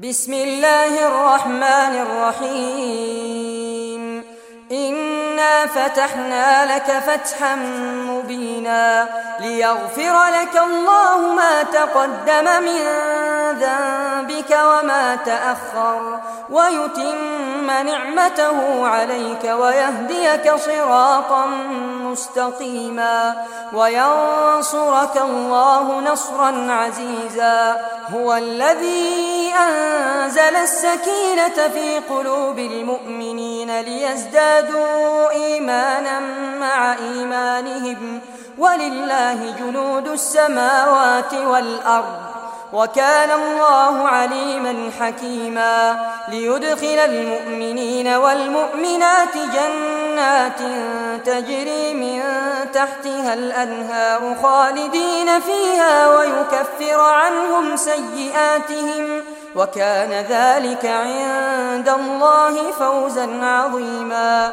بسم الله الرحمن الرحيم. إنا فتحنا لك فتحا مبينا ليغفر لك الله ما تقدم من ذنبك وما تأخر ويتم نعمته عليك ويهديك صراطا مستقيما وينصرك الله نصرا عزيزا هو الذي أنزل السكينة في قلوب المؤمنين ليزدادوا إيمانا مع إيمانهم ولله جنود السماوات والأرض وكان الله عليما حكيما ليدخل المؤمنين والمؤمنات جنات تجري من تحتها الأنهار خالدين فيها ويكفر عنهم سيئاتهم وكان ذلك عند الله فوزا عظيما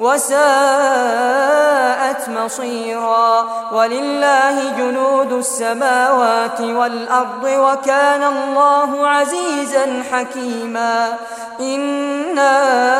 وساءت مصيرا ولله جنود السماوات والأرض وكان الله عزيزا حكيما إنا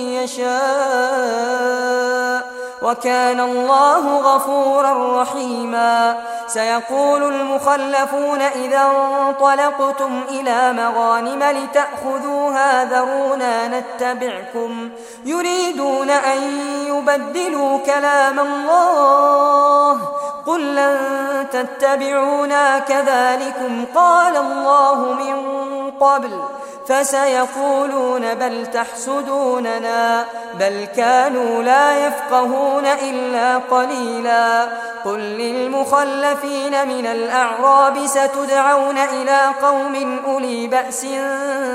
يشاء وكان الله غفورا رحيما. سيقول المخلفون إذا انطلقتم إلى مغانم لتأخذوها ذرونا نتبعكم. يريدون أن يبدلوا كلام الله. قل لن تتبعونا كذلكم. قال الله من قبل فسيقولون بل تحسدوننا بل كانوا لا يفقهون إلا قليلا قل للمخلفين من الأعراب ستدعون إلى قوم أولي بأس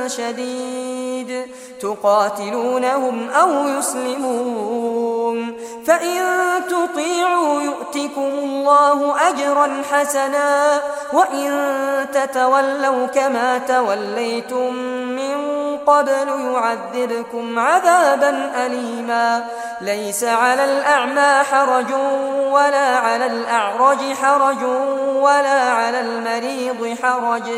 شديد تقاتلونهم أو يسلمون فإن تطيعوا يؤتكم الله أجرا حسنا وإن تتولوا كما توليتم قبل يعذبكم عذابا أليما. ليس على الأعمى حرج ولا على الأعرج حرج. ولا على المريض حرج.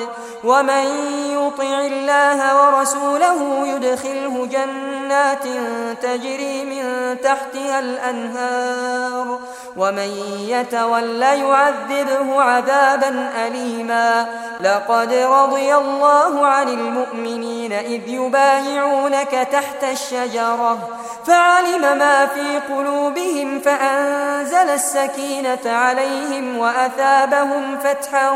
ومن يطع الله ورسوله يدخله جنات تجري من تحتها الأنهار. ومن يتول يعذبه عذابا أليما. لقد رضي الله عن المؤمنين إذ يبايعونك تحت الشجرة. فعلم ما في قلوبهم فأنزل السكينة عليهم وأثابهم فتحا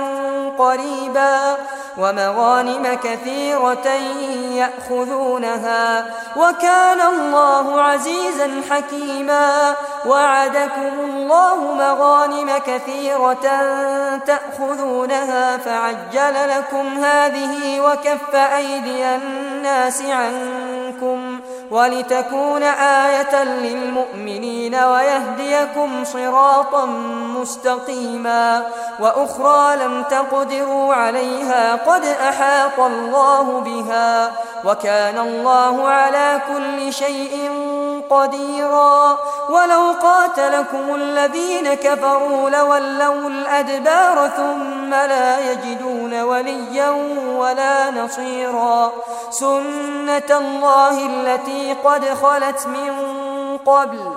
قريبا ومغانم كثيرة يأخذونها وكان الله عزيزا حكيما وعدكم الله مغانم كثيرة تأخذونها فعجل لكم هذه وكف أيدي الناس عنكم ولتكون آية للمؤمنين ويهديكم صراطا مستقيما وأخرى لم تقدروا عليها قد أحاط الله بها وكان الله على كل شيء قديرا. ولو قاتلكم الذين كفروا لولوا الأدبار ثم لا يجدون وليا ولا نصيرا. سنة الله التي قد خلت من قبل.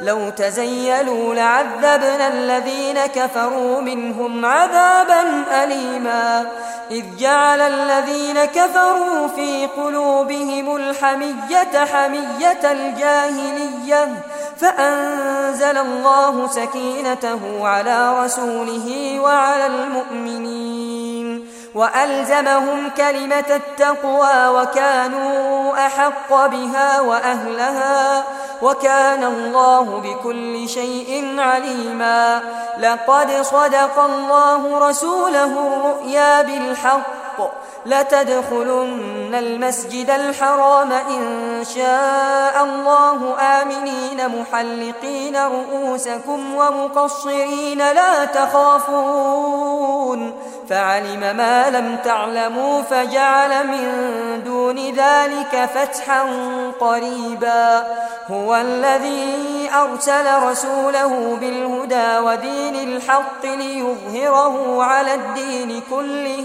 لو تزيلوا لعذبنا الذين كفروا منهم عذابا أليما. إذ جعل الذين كفروا في قلوبهم الحمية حمية الجاهلية فأنزل الله سكينته على رسوله وعلى المؤمنين وألزمهم كلمة التقوى وكانوا أحق بها وأهلها. وكان الله بكل شيء عليما. لقد صدق الله رسوله الرؤيا بالحق. لتدخلن المسجد الحرام إن شاء الله آمنين محلقين رؤوسكم ومقصرين لا تخافون فعلم ما لم تعلموا فجعل من دون ذلك فتحا قريبا هو الذي أرسل رسوله بالهدى ودين الحق ليظهره على الدين كله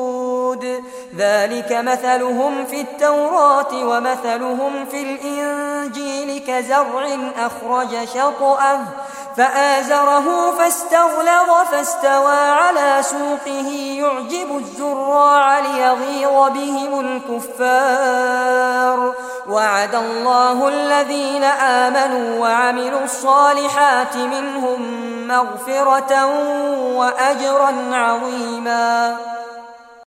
ذلك مثلهم في التوراة ومثلهم في الإنجيل كزرع أخرج شطأه فآزره فاستغلظ فاستوى على سوقه يعجب الزراع ليغيظ بهم الكفار. وعد الله الذين آمنوا وعملوا الصالحات منهم مغفرة وأجرا عظيما.